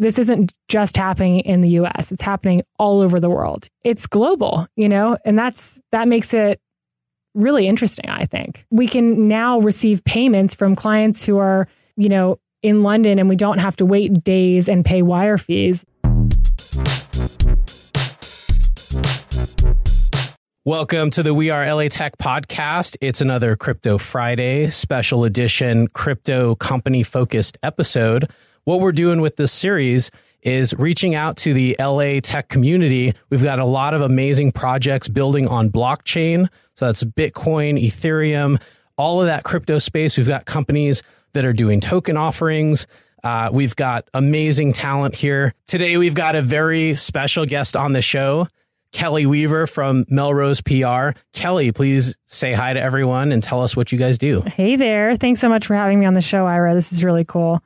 this isn't just happening in the US, it's happening all over the world. It's global, you know, and that's that makes it really interesting, I think. We can now receive payments from clients who are, you know, in London and we don't have to wait days and pay wire fees. Welcome to the We Are LA Tech podcast. It's another Crypto Friday special edition crypto company focused episode what we're doing with this series is reaching out to the LA tech community. We've got a lot of amazing projects building on blockchain. So that's Bitcoin, Ethereum, all of that crypto space. We've got companies that are doing token offerings. Uh, we've got amazing talent here. Today, we've got a very special guest on the show, Kelley Weaver from Melrose PR. Kelley, please say hi to everyone and tell us what you guys do. Hey there. Thanks so much for having me on the show, Ira. This is really cool.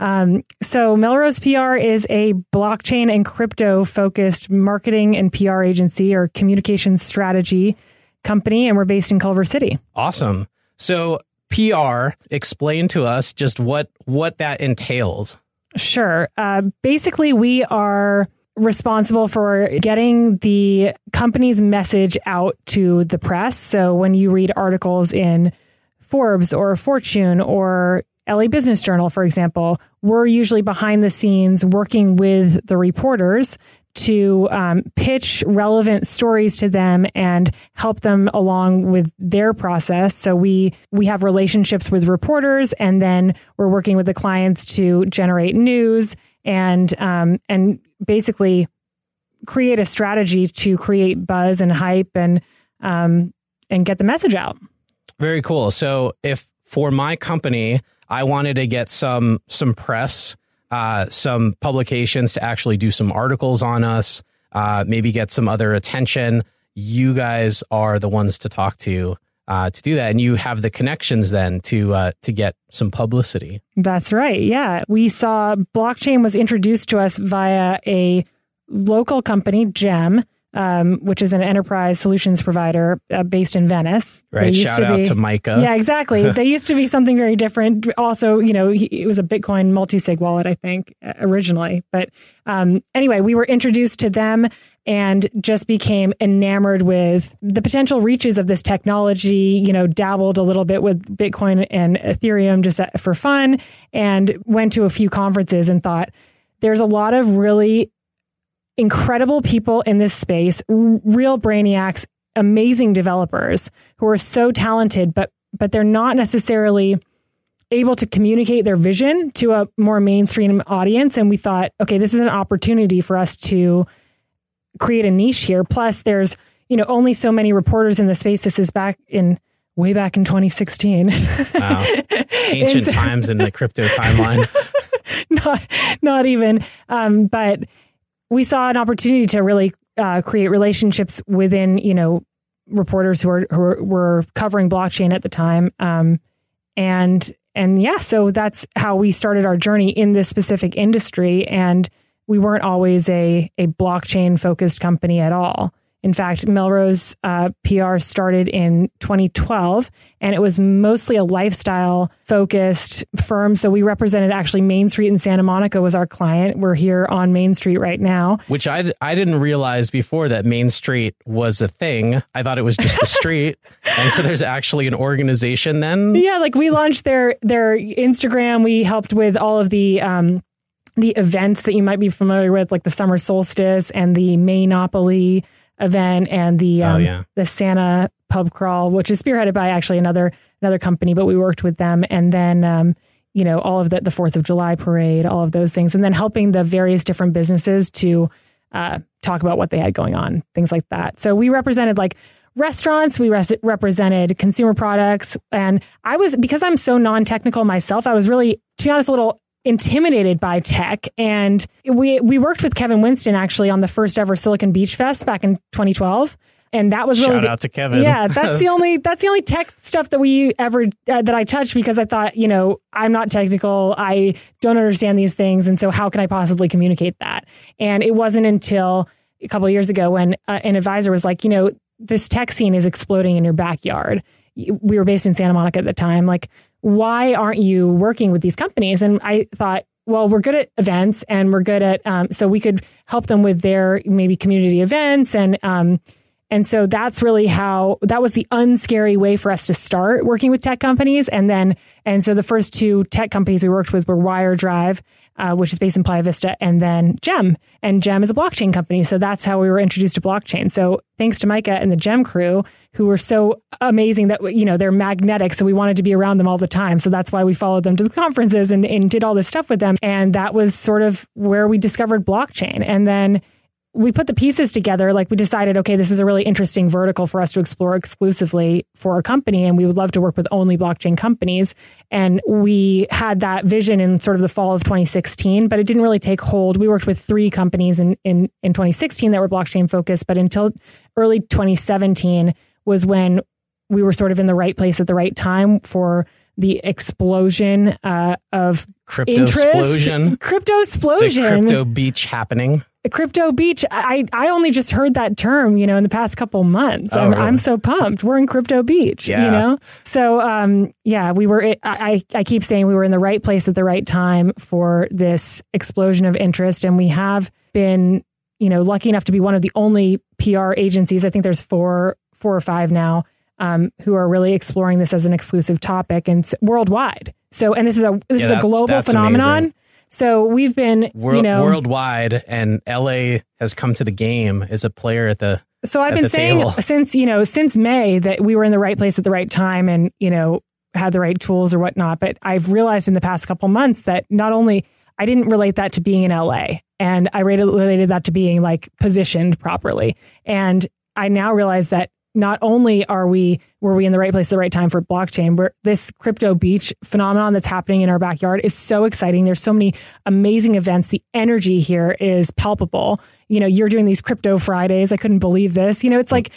Um, so Melrose PR is a blockchain and crypto focused marketing and PR agency or communications strategy company, and we're based in Culver City. Awesome. So PR, explain to us just what what that entails. Sure. Uh, basically, we are responsible for getting the company's message out to the press. So when you read articles in Forbes or Fortune or LA Business Journal, for example, we're usually behind the scenes working with the reporters to um, pitch relevant stories to them and help them along with their process. So we we have relationships with reporters, and then we're working with the clients to generate news and um, and basically create a strategy to create buzz and hype and um, and get the message out. Very cool. So if for my company I wanted to get some some press, uh, some publications to actually do some articles on us, uh, maybe get some other attention. You guys are the ones to talk to uh, to do that, and you have the connections then to uh, to get some publicity. That's right. Yeah, we saw blockchain was introduced to us via a local company, Gem um, which is an enterprise solutions provider uh, based in Venice. Right. Shout to out be, to Micah. Yeah, exactly. they used to be something very different. Also, you know, it was a Bitcoin multi-sig wallet, I think, uh, originally. But um, anyway, we were introduced to them and just became enamored with the potential reaches of this technology. You know, dabbled a little bit with Bitcoin and Ethereum just for fun, and went to a few conferences and thought. There's a lot of really incredible people in this space, real brainiacs, amazing developers who are so talented, but but they're not necessarily able to communicate their vision to a more mainstream audience. And we thought, okay, this is an opportunity for us to create a niche here. Plus, there's you know only so many reporters in the space. This is back in way back in 2016. Wow. Ancient times in the crypto timeline. not not even. Um, but we saw an opportunity to really uh, create relationships within, you know, reporters who were who were covering blockchain at the time, um, and and yeah, so that's how we started our journey in this specific industry, and we weren't always a a blockchain focused company at all. In fact, Melrose uh, PR started in 2012, and it was mostly a lifestyle focused firm. So we represented actually Main Street in Santa Monica was our client. We're here on Main Street right now. Which I, I didn't realize before that Main Street was a thing. I thought it was just the street. and so there's actually an organization then? Yeah, like we launched their their Instagram. We helped with all of the um, the events that you might be familiar with, like the summer solstice and the Maynopoly event and the oh, um, oh, yeah. the Santa pub crawl, which is spearheaded by actually another another company, but we worked with them, and then um, you know all of the the Fourth of July parade, all of those things, and then helping the various different businesses to uh, talk about what they had going on, things like that. So we represented like restaurants, we res- represented consumer products, and I was because I'm so non technical myself, I was really to be honest a little intimidated by tech. And we we worked with Kevin Winston actually on the first ever Silicon Beach Fest back in 2012. and that was Shout really the- out to Kevin. yeah, that's the only that's the only tech stuff that we ever uh, that I touched because I thought, you know, I'm not technical. I don't understand these things, and so how can I possibly communicate that? And it wasn't until a couple of years ago when uh, an advisor was like, you know, this tech scene is exploding in your backyard. We were based in Santa Monica at the time. Like, why aren't you working with these companies? And I thought, well, we're good at events and we're good at, um, so we could help them with their maybe community events and, um, and so that's really how that was the unscary way for us to start working with tech companies. And then, and so the first two tech companies we worked with were WireDrive, uh, which is based in Playa Vista, and then Gem. And Gem is a blockchain company. So that's how we were introduced to blockchain. So thanks to Micah and the Gem crew, who were so amazing that, you know, they're magnetic. So we wanted to be around them all the time. So that's why we followed them to the conferences and, and did all this stuff with them. And that was sort of where we discovered blockchain. And then, we put the pieces together. Like we decided, okay, this is a really interesting vertical for us to explore exclusively for our company. And we would love to work with only blockchain companies. And we had that vision in sort of the fall of 2016, but it didn't really take hold. We worked with three companies in, in, in 2016 that were blockchain focused, but until early 2017 was when we were sort of in the right place at the right time for the explosion uh, of Crypto interest. explosion. Crypto explosion crypto beach happening. Crypto beach i i only just heard that term you know in the past couple months. Oh, I'm, really? I'm so pumped. We're in crypto beach Yeah. you know? So um yeah we were I, I keep saying we were in the right place at the right time for this explosion of interest. And we have been you know lucky enough to be one of the only pr agencies. I think there's four four or five now um, who are really exploring this as an exclusive topic and worldwide. So and this is a this Yeah, is a global phenomenon. amazing. So we've been World, you know worldwide, and LA has come to the game as a player at the. So I've been saying table. since you know since May that we were in the right place at the right time and you know had the right tools or whatnot. But I've realized in the past couple months that not only I didn't relate that to being in LA, and I related that to being like positioned properly, and I now realize that not only are we were we in the right place at the right time for blockchain, where this crypto beach phenomenon that's happening in our backyard is so exciting. There's so many amazing events. The energy here is palpable. You know, you're doing these crypto Fridays. I couldn't believe this. You know, it's like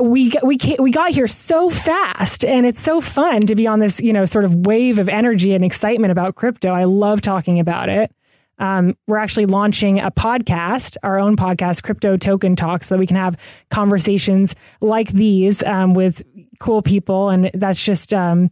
we we we got here so fast, and it's so fun to be on this you know sort of wave of energy and excitement about crypto. I love talking about it. Um, we're actually launching a podcast, our own podcast, Crypto Token Talk, so that we can have conversations like these um, with cool people. And that's just, um,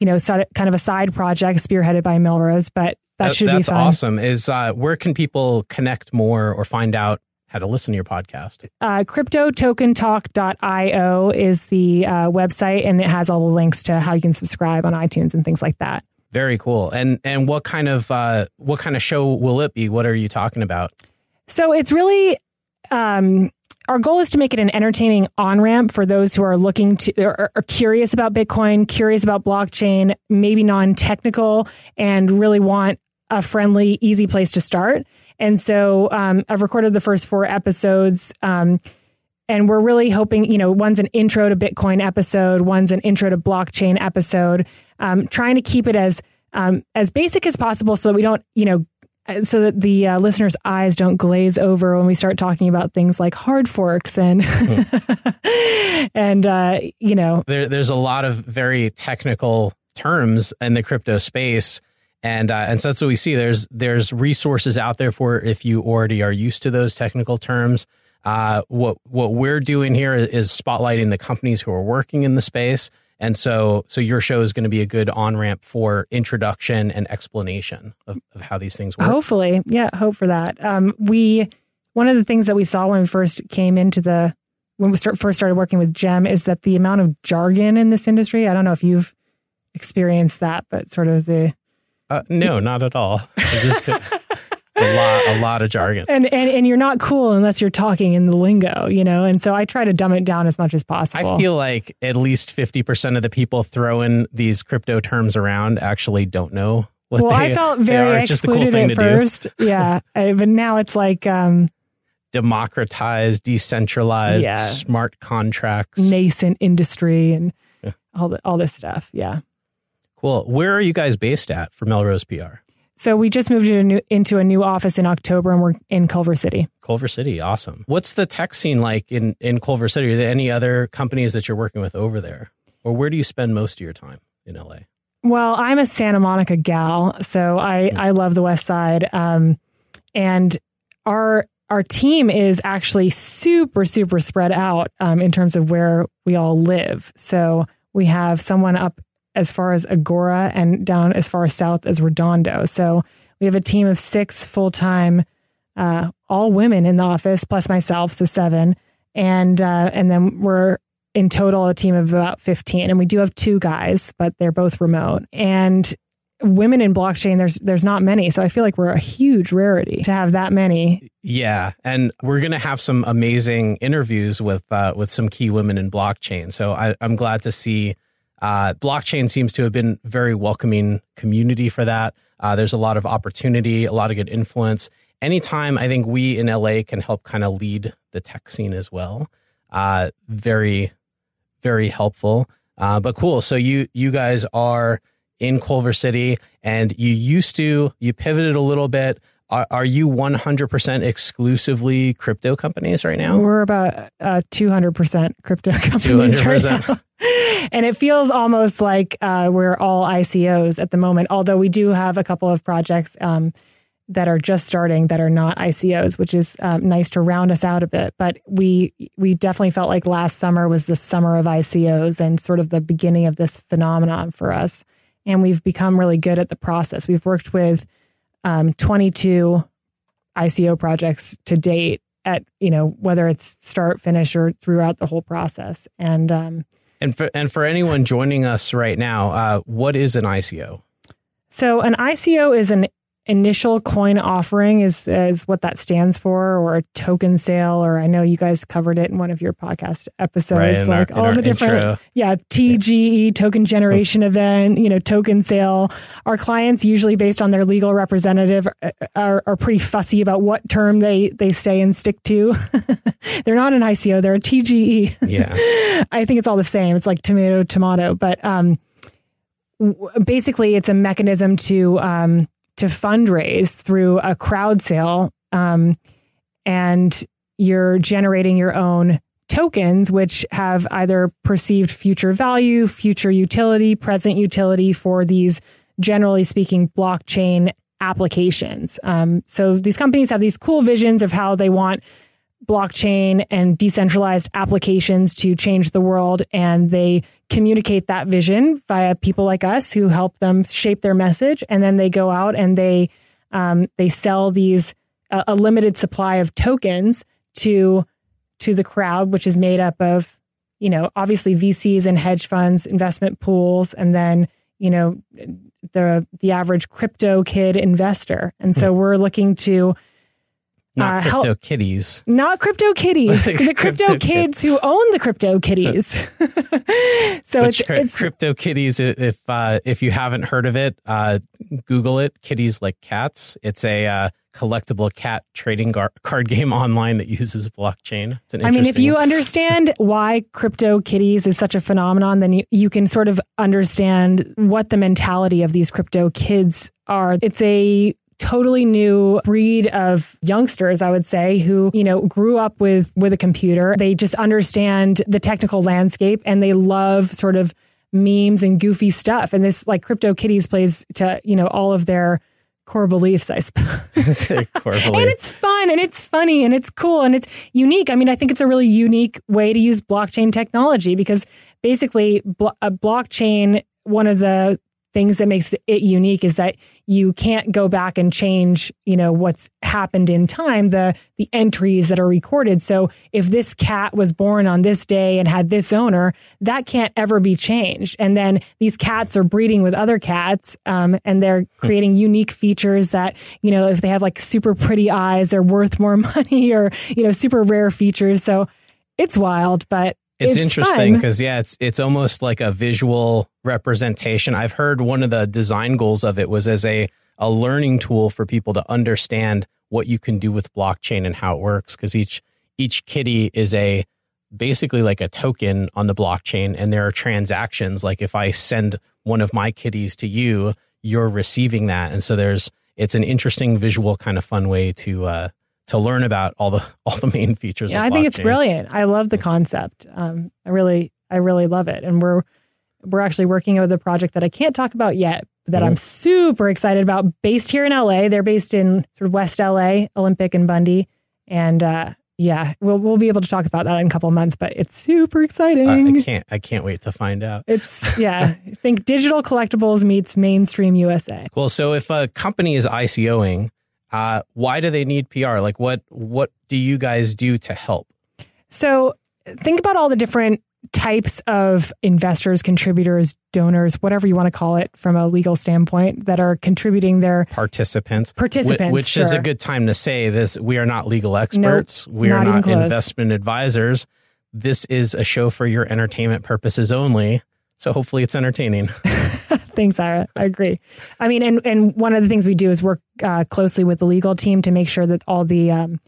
you know, sort of, kind of a side project spearheaded by Melrose, but that, should that's be fun. awesome. Is uh, where can people connect more or find out how to listen to your podcast? Uh, CryptoTokenTalk.io is the uh, website, and it has all the links to how you can subscribe on iTunes and things like that. Very cool. And and what kind of uh, what kind of show will it be? What are you talking about? So it's really um, our goal is to make it an entertaining on ramp for those who are looking to or are curious about Bitcoin, curious about blockchain, maybe non technical, and really want a friendly, easy place to start. And so um, I've recorded the first four episodes. Um, and we're really hoping, you know, one's an intro to Bitcoin episode, one's an intro to blockchain episode, um, trying to keep it as um, as basic as possible, so that we don't, you know, uh, so that the uh, listeners' eyes don't glaze over when we start talking about things like hard forks and and uh, you know, There, there's a lot of very technical terms in the crypto space. And uh, and so that's what we see. There's there's resources out there for if you already are used to those technical terms. Uh, what what we're doing here is spotlighting the companies who are working in the space, and so so your show is going to be a good on ramp for introduction and explanation of, of how these things work. hopefully, yeah, hope for that. Um, we one of the things that we saw when we first came into the when we start, first started working with Gem is that the amount of jargon in this industry. I don't know if you've experienced that, but sort of the Uh, no, not at all. I just a lot a lot of jargon. and, and and you're not cool unless you're talking in the lingo, you know. And so I try to dumb it down as much as possible. I feel like at least 50% of the people throwing these crypto terms around actually don't know what they well, they, I felt very. It's cool excluded at first. yeah, but now it's like um. Democratized, decentralized, Yeah. smart contracts. nascent industry and Yeah. all the all this stuff. Yeah. cool. Where are you guys based at for Melrose PR? So we just moved into a, new, into a new office in October, and we're in Culver City. Culver City, awesome. What's the tech scene like in in Culver City? Are there any other companies that you're working with over there, or where do you spend most of your time in LA? Well, I'm a Santa Monica gal, so I I love the West Side, um, and our our team is actually super super spread out um, in terms of where we all live. So we have someone up as far as Agoura and down as far south as Redondo. So we have a team of six full time, uh, all women in the office, plus myself, so seven, and uh, and then we're in total a team of about fifteen, and we do have two guys, but they're both remote and. Women in blockchain, there's there's not many, so I feel like we're a huge rarity to have that many. Yeah, and we're gonna have some amazing interviews with uh, with some key women in blockchain. So I, I'm glad to see uh, blockchain seems to have been very welcoming community for that. Uh, there's a lot of opportunity, a lot of good influence. Anytime I think we in LA can help kind of lead the tech scene as well, uh, very, very helpful. Uh, but cool. So you you guys are in Culver City, and you used to you pivoted a little bit. Are, are you 100% exclusively crypto companies right now? We're about uh, 200% crypto companies 200%. right now. And it feels almost like uh, we're all ICOs at the moment, although we do have a couple of projects um, that are just starting that are not ICOs, which is um, nice to round us out a bit. But we we definitely felt like last summer was the summer of ICOs and sort of the beginning of this phenomenon for us. And we've become really good at the process. We've worked with um, 22 ICO projects to date at you know whether it's start finish or throughout the whole process and um, and for and for anyone joining us right now, uh, what is an ICO? So an ICO is an initial coin offering is is what that stands for or a token sale or I know you guys covered it in one of your podcast episodes right, like our, all the different intro. yeah. TGE token generation event you know token sale. Our clients usually based on their legal representative uh, are, are pretty fussy about what term they they say and stick to. They're not an ICO they're a TGE yeah. I think it's all the same. It's like tomato tomato. But um basically it's a mechanism to um to fundraise through a crowd sale um, and you're generating your own tokens which have either perceived future value future utility present utility for these generally speaking blockchain applications. Um, so these companies have these cool visions of how they want blockchain and decentralized applications to change the world. And they communicate that vision via people like us who help them shape their message. And then they go out and they um, they sell these uh, a limited supply of tokens to to the crowd, which is made up of you know obviously VCs and hedge funds, investment pools, and then you know the the average crypto kid investor. And so hmm. we're looking to not uh, crypto help, kitties. Not crypto kitties. the crypto, crypto kids who own the crypto kitties. so it's, cri- it's crypto kitties. If uh, if you haven't heard of it, uh, Google it. Kitties like cats. It's a uh, collectible cat trading gar- card game online that uses blockchain. I mean, if you understand why crypto kitties is such a phenomenon, then you, you can sort of understand what the mentality of these crypto kids are. It's a totally new breed of youngsters, I would say, who, you know, grew up with with a computer. They just understand the technical landscape and they love sort of memes and goofy stuff. And this like Crypto Kitties plays to, you know, all of their core beliefs, I suppose. and it's fun and it's funny and it's cool and it's unique. I mean, I think it's a really unique way to use blockchain technology because basically, a uh, blockchain, one of the things that makes it unique is that you can't go back and change you know what's happened in time the the entries that are recorded. So if this cat was born on this day and had this owner that can't ever be changed. And then these cats are breeding with other cats um, and they're hmm. creating unique features that you know if they have like super pretty eyes they're worth more money or you know super rare features. So it's wild but it's, it's interesting because yeah, it's it's almost like a visual representation. I've heard one of the design goals of it was as a a learning tool for people to understand what you can do with blockchain and how it works because each each kitty is a basically like a token on the blockchain and there are transactions. Like if I send one of my kitties to you, you're receiving that. And so there's it's an interesting visual kind of fun way to uh, to learn about all the all the main features. Yeah, I think it's brilliant. I love the concept. Um, I really I really love it, and we're we're actually working with a project that I can't talk about yet, that mm. I'm super excited about. Based here in LA, they're based in sort of West LA, Olympic and Bundy, and uh, yeah, we'll we'll be able to talk about that in a couple months. But it's super exciting. Uh, I can't I can't wait to find out. It's yeah, think digital collectibles meets mainstream USA. Well, so if a company is ICOing, uh, why do they need PR? Like, what what do you guys do to help? So think about all the different types of investors, contributors, donors, whatever you want to call it from a legal standpoint that are contributing their participants. Participants, which sure. is a good time to say this. We are not legal experts. Nope, we are not, not investment advisors. This is a show for your entertainment purposes only. So hopefully it's entertaining. Thanks, Ira. I agree. I mean, and and one of the things we do is work uh, closely with the legal team to make sure that all the um,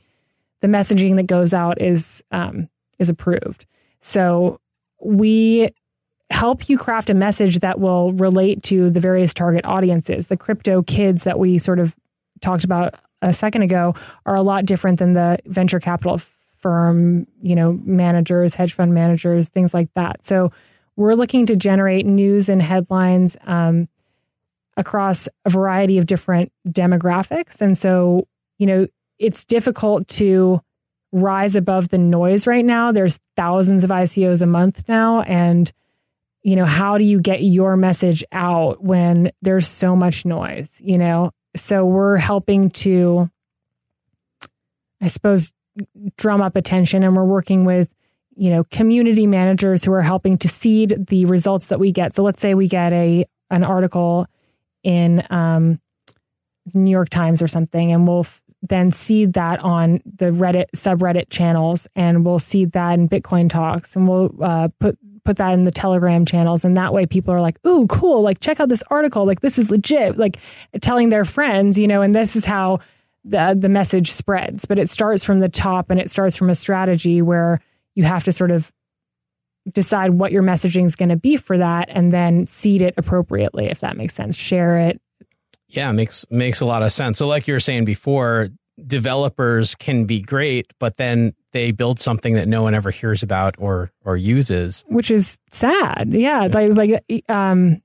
the messaging that goes out is um, is approved. So we help you craft a message that will relate to the various target audiences. The crypto kids that we sort of talked about a second ago are a lot different than the venture capital firm, you know, managers, hedge fund managers, things like that. So we're looking to generate news and headlines um, across a variety of different demographics. And so, you know, it's difficult to rise above the noise right now. There's thousands of ICOs a month now. And, you know, how do you get your message out when there's so much noise, you know? So we're helping to, I suppose, drum up attention and we're working with, you know, community managers who are helping to seed the results that we get. So let's say we get a an article in um, New York Times or something, and we'll f- then seed that on the Reddit subreddit channels, and we'll seed that in Bitcoin talks, and we'll uh, put put that in the Telegram channels, and that way people are like, "Ooh, cool! Like check out this article. Like this is legit." Like telling their friends, you know, and this is how the the message spreads. But it starts from the top, and it starts from a strategy where you have to sort of decide what your messaging is going to be for that, and then seed it appropriately, if that makes sense. Share it, yeah, makes makes a lot of sense. So like you were saying before, developers can be great, but then they build something that no one ever hears about or or uses, which is sad. Yeah, like like um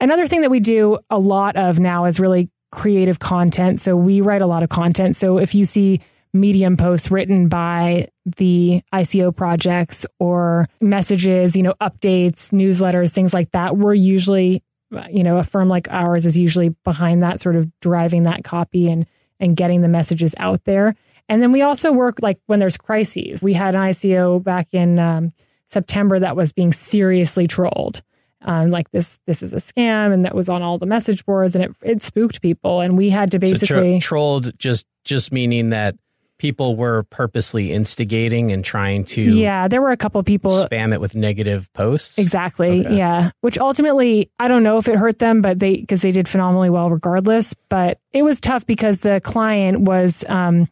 another thing that we do a lot of now is really creative content. So we write a lot of content. So if you see medium posts written by the ICO projects or messages, you know, updates, newsletters, things like that, we're usually you know, a firm like ours is usually behind that sort of driving that copy and and getting the messages out there. And then we also work like when there's crises. We had an ICO back in um, September that was being seriously trolled. Um, like this, this is a scam, and that was on all the message boards, and it it spooked people, and we had to basically so trolled. Just just meaning that people were purposely instigating and trying to yeah there were a couple people spam it with negative posts? Exactly okay. yeah. Which ultimately i don't know if it hurt them but they because they did phenomenally well regardless. But it was tough because the client was um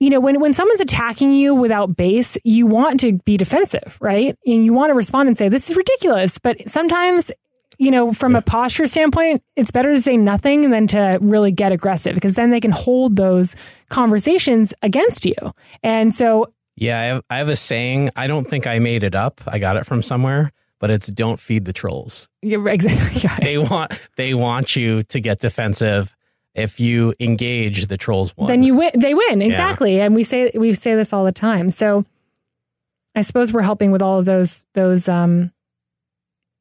you know when when someone's attacking you without base you want to be defensive right? And you want to respond and say this is ridiculous. But sometimes you know, from yeah. a posture standpoint, it's better to say nothing than to really get aggressive because then they can hold those conversations against you. And so, yeah, I have, I have a saying. I don't think I made it up. I got it from somewhere, but it's "Don't feed the trolls." You're exactly. Right. They want they want you to get defensive. If you engage, the trolls win. Then you win. They win exactly, yeah. and we say we say this all the time. So, I suppose we're helping with all of those those um,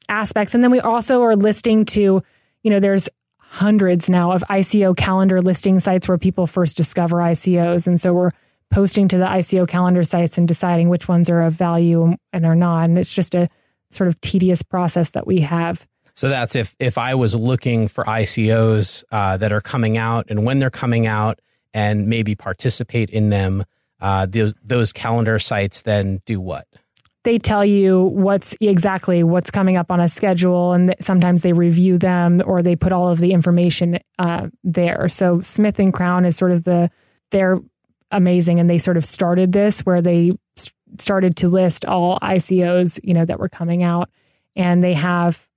aspects. And then we also are listing to, you know, there's hundreds now of ICO calendar listing sites where people first discover ICOs. And so we're posting to the ICO calendar sites and deciding which ones are of value and are not. And it's just a sort of tedious process that we have. So that's if if I was looking for ICOs uh, that are coming out and when they're coming out and maybe participate in them, uh, those those calendar sites then do what? They tell you what's exactly what's coming up on a schedule and sometimes they review them or they put all of the information uh, there. So Smith and Crown is sort of the they're amazing and they sort of started this where they started to list all icos you know that were coming out and they have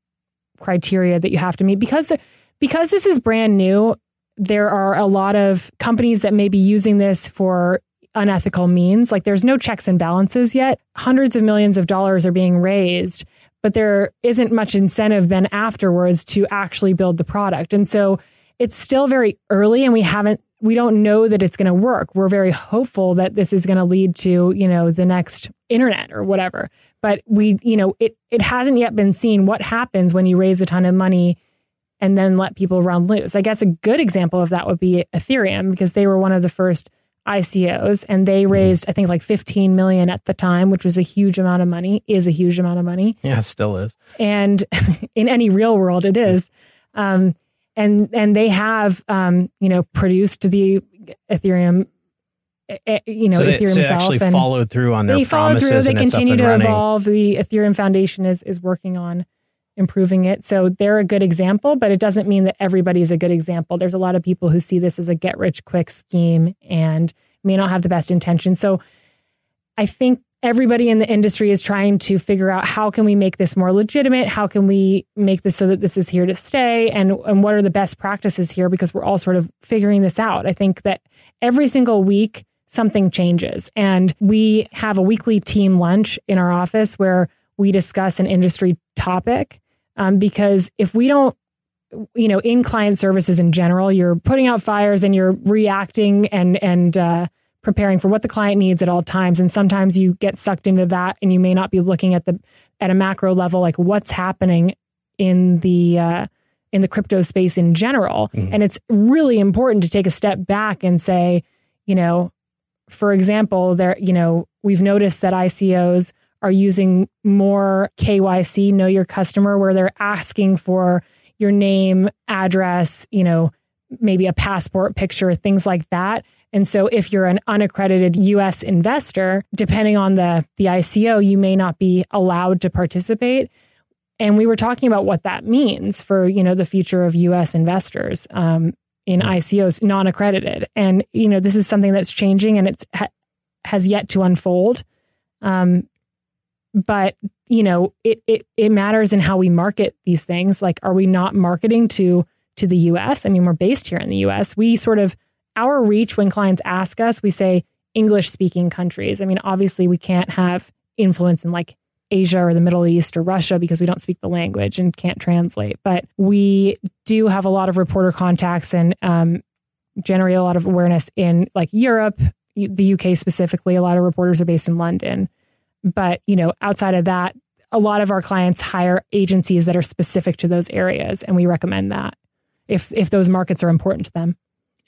criteria that you have to meet. Because because this is brand new there are a lot of companies that may be using this for unethical means. Like there's no checks and balances yet. Hundreds of millions of dollars are being raised, but there isn't much incentive then afterwards to actually build the product. And so it's still very early and we haven't we don't know that it's going to work. We're very hopeful that this is going to lead to, you know, the next internet or whatever. But we, you know, it it hasn't yet been seen what happens when you raise a ton of money and then let people run loose. I guess a good example of that would be Ethereum because they were one of the first ICOs and they mm-hmm. raised I think like 15 million at the time, which was a huge amount of money, is a huge amount of money. Yeah, still is. And in any real world it is. Um, and and they have um, you know produced the Ethereum you know, so they, Ethereum so actually and followed through on their they promises. Through, they continue to running. evolve. The Ethereum Foundation is is working on improving it. So they're a good example, but it doesn't mean that everybody is a good example. There's a lot of people who see this as a get rich quick scheme and may not have the best intentions. So I think everybody in the industry is trying to figure out how can we make this more legitimate? How can we make this so that this is here to stay? And, and what are the best practices here? Because we're all sort of figuring this out. I think that every single week, something changes. And we have a weekly team lunch in our office where we discuss an industry topic um, because if we don't you know in client services in general you're putting out fires and you're reacting and and uh, preparing for what the client needs at all times and sometimes you get sucked into that and you may not be looking at the at a macro level like what's happening in the uh, in the crypto space in general mm-hmm. and it's really important to take a step back and say you know for example there you know we've noticed that ICOs are using more KYC, know your customer, where they're asking for your name, address, you know, maybe a passport picture, things like that. And so if you're an unaccredited US investor, depending on the the ICO, you may not be allowed to participate. And we were talking about what that means for, you know, the future of US investors um, in ICOs non-accredited. And you know, this is something that's changing and it's ha- has yet to unfold. Um, but you know it, it it matters in how we market these things. Like are we not marketing to to the US I mean we're based here in the US we sort of our reach when clients ask us we say English speaking countries. I mean obviously we can't have influence in like Asia or the Middle East or Russia because we don't speak the language and can't translate. But we do have a lot of reporter contacts and um, generate a lot of awareness in like Europe the UK specifically. A lot of reporters are based in London but, you know, outside of that, a lot of our clients hire agencies that are specific to those areas and we recommend that if if those markets are important to them.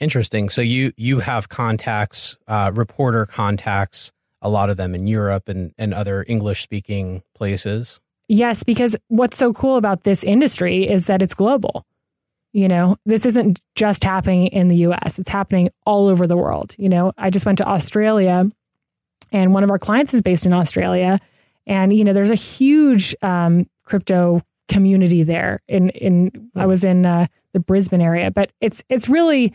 Interesting. So you you have contacts, uh, reporter contacts, a lot of them in Europe and, and other English speaking places. Yes, because what's so cool about this industry is that it's global. You know, this isn't just happening in the US, it's happening all over the world. You know, I just went to Australia and one of our clients is based in Australia. And you know, there's a huge um, crypto community there. In in I was in uh, the Brisbane area, but it's it's really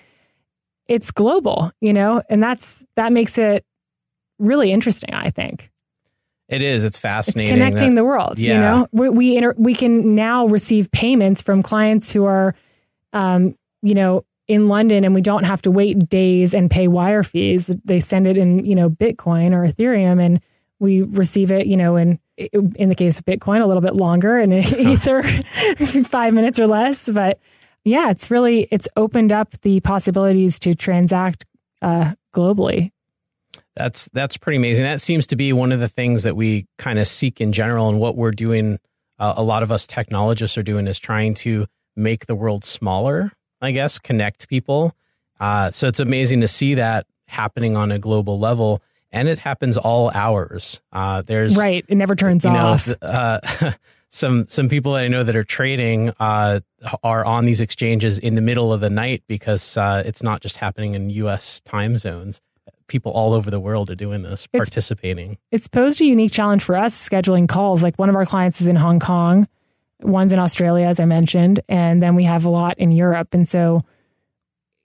it's global, you know, and that's that makes it really interesting. I think it is. It's fascinating. It's connecting that, the world. Yeah. You know, we we, inter- we can now receive payments from clients who are, um, you know, in London and we don't have to wait days and pay wire fees. They send it in, you know, Bitcoin or Ethereum and we receive it, you know, in in the case of Bitcoin a little bit longer and Ether 5 minutes or less, but yeah, it's really it's opened up the possibilities to transact uh, globally. That's that's pretty amazing. That seems to be one of the things that we kind of seek in general and what we're doing uh, a lot of us technologists are doing is trying to make the world smaller I guess, connect people. Uh, so it's amazing to see that happening on a global level. And it happens all hours. Uh, there's right; it never turns off. Know, uh, some some people that I know that are trading uh, are on these exchanges in the middle of the night because uh, it's not just happening in U.S. time zones. People all over the world are doing this, it's, participating. It's posed a unique challenge for us scheduling calls. Like one of our clients is in Hong Kong, one's in Australia, as I mentioned, and then we have a lot in Europe. And so,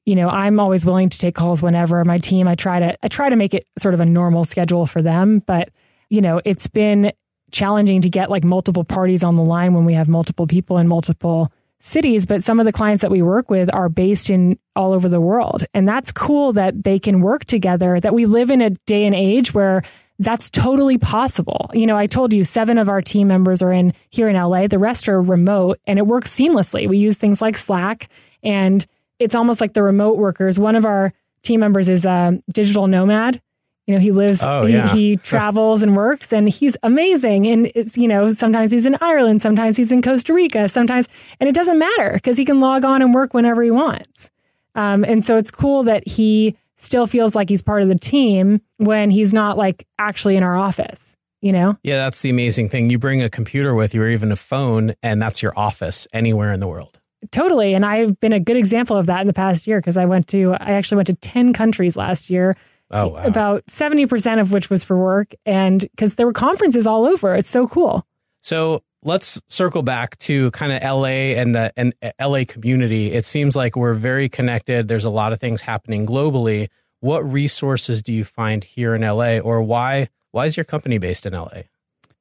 you know, I'm always willing to take calls whenever my team. I try to I try to make it sort of a normal schedule for them, but you know, it's been challenging to get like multiple parties on the line when we have multiple people in multiple cities, but some of the clients that we work with are based in all over the world. And that's cool that they can work together, that we live in a day and age where that's totally possible. You know, I told you seven of our team members are in here in LA, the rest are remote and it works seamlessly. We use things like Slack and it's almost like the remote workers. One of our team members is a digital nomad. You know, he lives, oh, yeah. he, he travels and works, and he's amazing. And it's, you know, sometimes he's in Ireland, sometimes he's in Costa Rica, sometimes, and it doesn't matter because he can log on and work whenever he wants. Um, and so it's cool that he still feels like he's part of the team when he's not like actually in our office, you know? Yeah, that's the amazing thing. You bring a computer with you or even a phone, and that's your office anywhere in the world. Totally. And I've been a good example of that in the past year because I went to, I actually went to 10 countries last year. Oh, wow. About 70% of which was for work. And because there were conferences all over. It's so cool. So let's circle back to kind of LA and the and LA community. It seems like we're very connected. There's a lot of things happening globally. What resources do you find here in LA or why why is your company based in LA?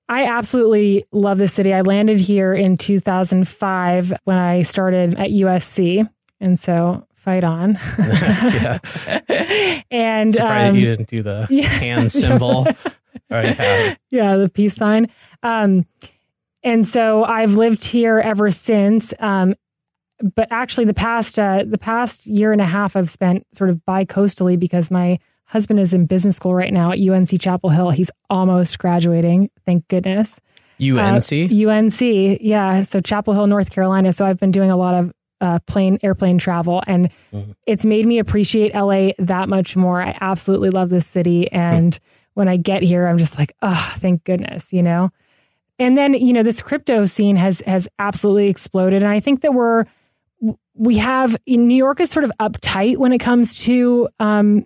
I absolutely love the city. I landed here in 2005 when I started at USC. And so fight on. yeah. And Surprised um, you didn't do the yeah. hand symbol. yeah. yeah, the peace sign. Um, and so I've lived here ever since. Um, but actually, the past uh, the past year and a half, I've spent sort of bi-coastally because my husband is in business school right now at UNC Chapel Hill. He's almost graduating, thank goodness. UNC? Uh, UNC, yeah. So Chapel Hill, North Carolina. So I've been doing a lot of uh, plane airplane travel, and mm-hmm. it's made me appreciate LA that much more. I absolutely love this city, and mm-hmm. when I get here, I'm just like, oh, thank goodness, you know. And then you know this crypto scene has has absolutely exploded, and I think that we're we have in New York is sort of uptight when it comes to um,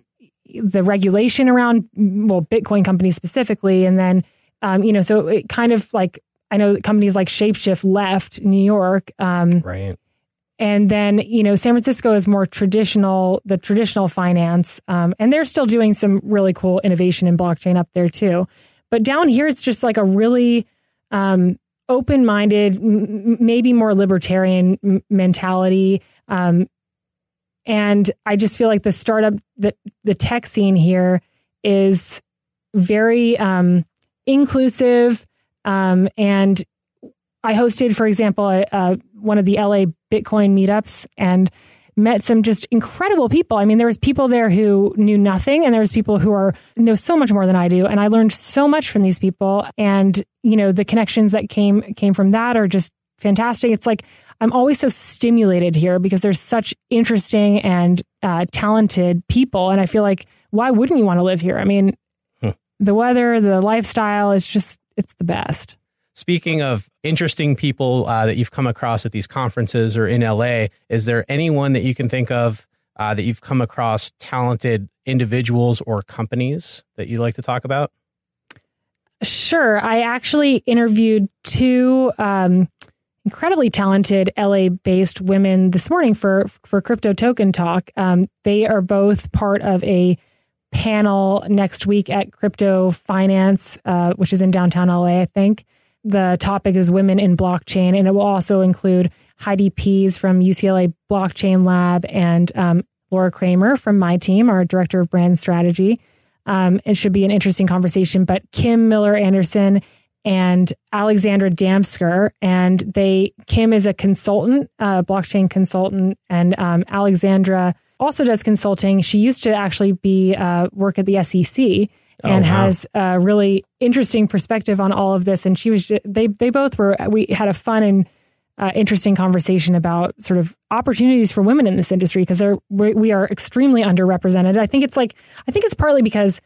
the regulation around well Bitcoin companies specifically, and then um, you know so it kind of like I know companies like Shapeshift left New York, um, right? And then you know San Francisco is more traditional, the traditional finance, um, and they're still doing some really cool innovation in blockchain up there too. But down here, it's just like a really um, open-minded, m- maybe more libertarian m- mentality. Um, and I just feel like the startup, the, the tech scene here is very um, inclusive. Um, and I hosted, for example, uh, one of the LA Bitcoin meetups and met some just incredible people. I mean, there was people there who knew nothing and there was people who are know so much more than I do. And I learned so much from these people. And, you know, the connections that came came from that are just fantastic. It's like I'm always so stimulated here because there's such interesting and uh, talented people, and I feel like why wouldn't you want to live here? I mean, hmm. the weather, the lifestyle is just it's the best. Speaking of interesting people uh, that you've come across at these conferences or in LA, is there anyone that you can think of uh, that you've come across talented individuals or companies that you'd like to talk about? Sure. I actually interviewed two um, incredibly talented LA based women this morning for for Crypto Token Talk. Um, they are both part of a panel next week at Crypto Finance, uh, which is in downtown LA, I think. The topic is women in blockchain, and it will also include Heidi Pease from UCLA Blockchain Lab and um, Laura Kramer from my team, our director of brand strategy. Um, it should be an interesting conversation. But Kim Miller Anderson and Alexandra Damsker. And they, Kim is a consultant, a blockchain consultant, and um, Alexandra also does consulting. She used to actually be uh, work at the SEC and oh, wow. has a really interesting perspective on all of this. And she was, just, they, they both were, we had a fun and uh, interesting conversation about sort of opportunities for women in this industry because we, we are extremely underrepresented. I think it's like, I think it's partly because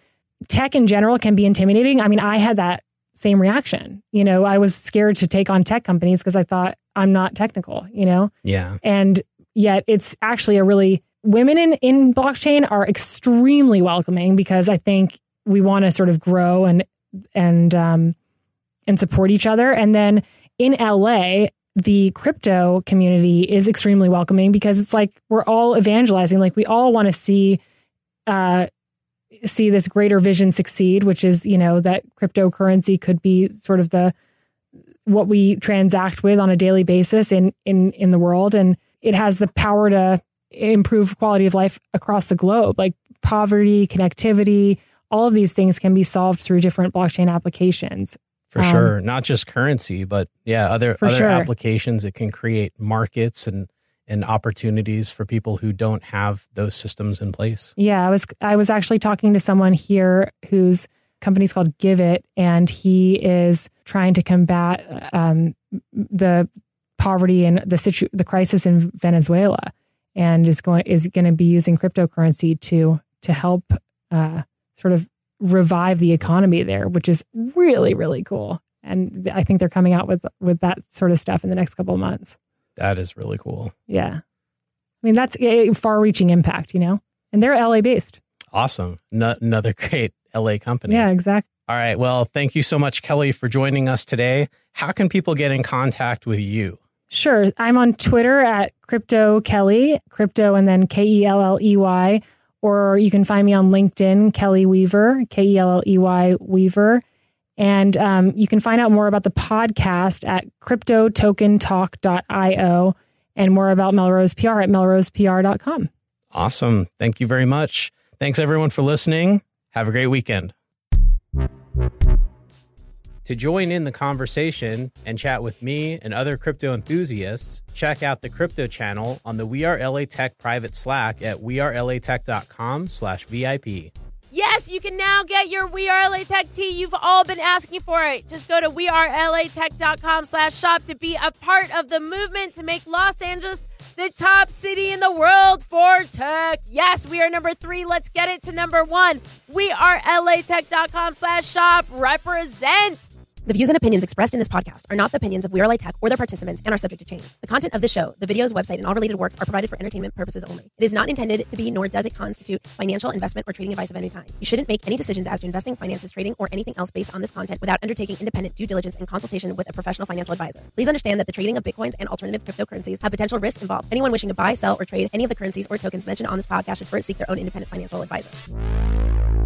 tech in general can be intimidating. I mean, I had that same reaction. You know, I was scared to take on tech companies because I thought I'm not technical, you know? Yeah. And yet it's actually a really, women in, in blockchain are extremely welcoming because I think we want to sort of grow and, and, um, and support each other. And then in LA, the crypto community is extremely welcoming because it's like we're all evangelizing. Like we all want to see, uh, see this greater vision succeed, which is, you know, that cryptocurrency could be sort of the what we transact with on a daily basis in in in the world and it has the power to improve quality of life across the globe like poverty connectivity all of these things can be solved through different blockchain applications. For um, sure not just currency but yeah other other sure. applications that can create markets and and opportunities for people who don't have those systems in place. Yeah i was i was actually talking to someone here whose company's called Give It, and he is trying to combat um, the poverty and the situ- the crisis in Venezuela, and is going is going to be using cryptocurrency to to help uh, sort of revive the economy there, which is really really cool. And I think they're coming out with with that sort of stuff in the next couple of months. That is really cool. Yeah, I mean that's a far-reaching impact, you know. And they're LA based. Awesome. No, another great LA company. Yeah, exactly. All right. Well, thank you so much, Kelley, for joining us today. How can people get in contact with you? Sure. I'm on Twitter at Crypto Kelley, crypto and then K E L L E Y. Or you can find me on LinkedIn, Kelley Weaver, K E L L E Y Weaver. And um, you can find out more about the podcast at cryptotokentalk.io and more about Melrose PR at melrosepr.com. Awesome. Thank you very much. Thanks everyone for listening. Have a great weekend. To join in the conversation and chat with me and other crypto enthusiasts, check out the crypto channel on the We Are LA Tech private Slack at wearelatech.com slash VIP. Yes, you can now get your We Are LA Tech tee. You've all been asking for it. Just go to wearelatech.com slash shop to be a part of the movement to make Los Angeles the top city in the world for tech. Yes, we are number three. Let's get it to number one. We are latech.com slash shop. Represent. The views and opinions expressed in this podcast are not the opinions of We Are LA Tech or their participants and are subject to change. The content of this show, the videos, website, and all related works are provided for entertainment purposes only. It is not intended to be, nor does it constitute financial investment or trading advice of any kind. You shouldn't make any decisions as to investing, finances, trading, or anything else based on this content without undertaking independent due diligence and consultation with a professional financial advisor. Please understand that the trading of bitcoins and alternative cryptocurrencies have potential risks involved. Anyone wishing to buy, sell, or trade any of the currencies or tokens mentioned on this podcast should first seek their own independent financial advisor.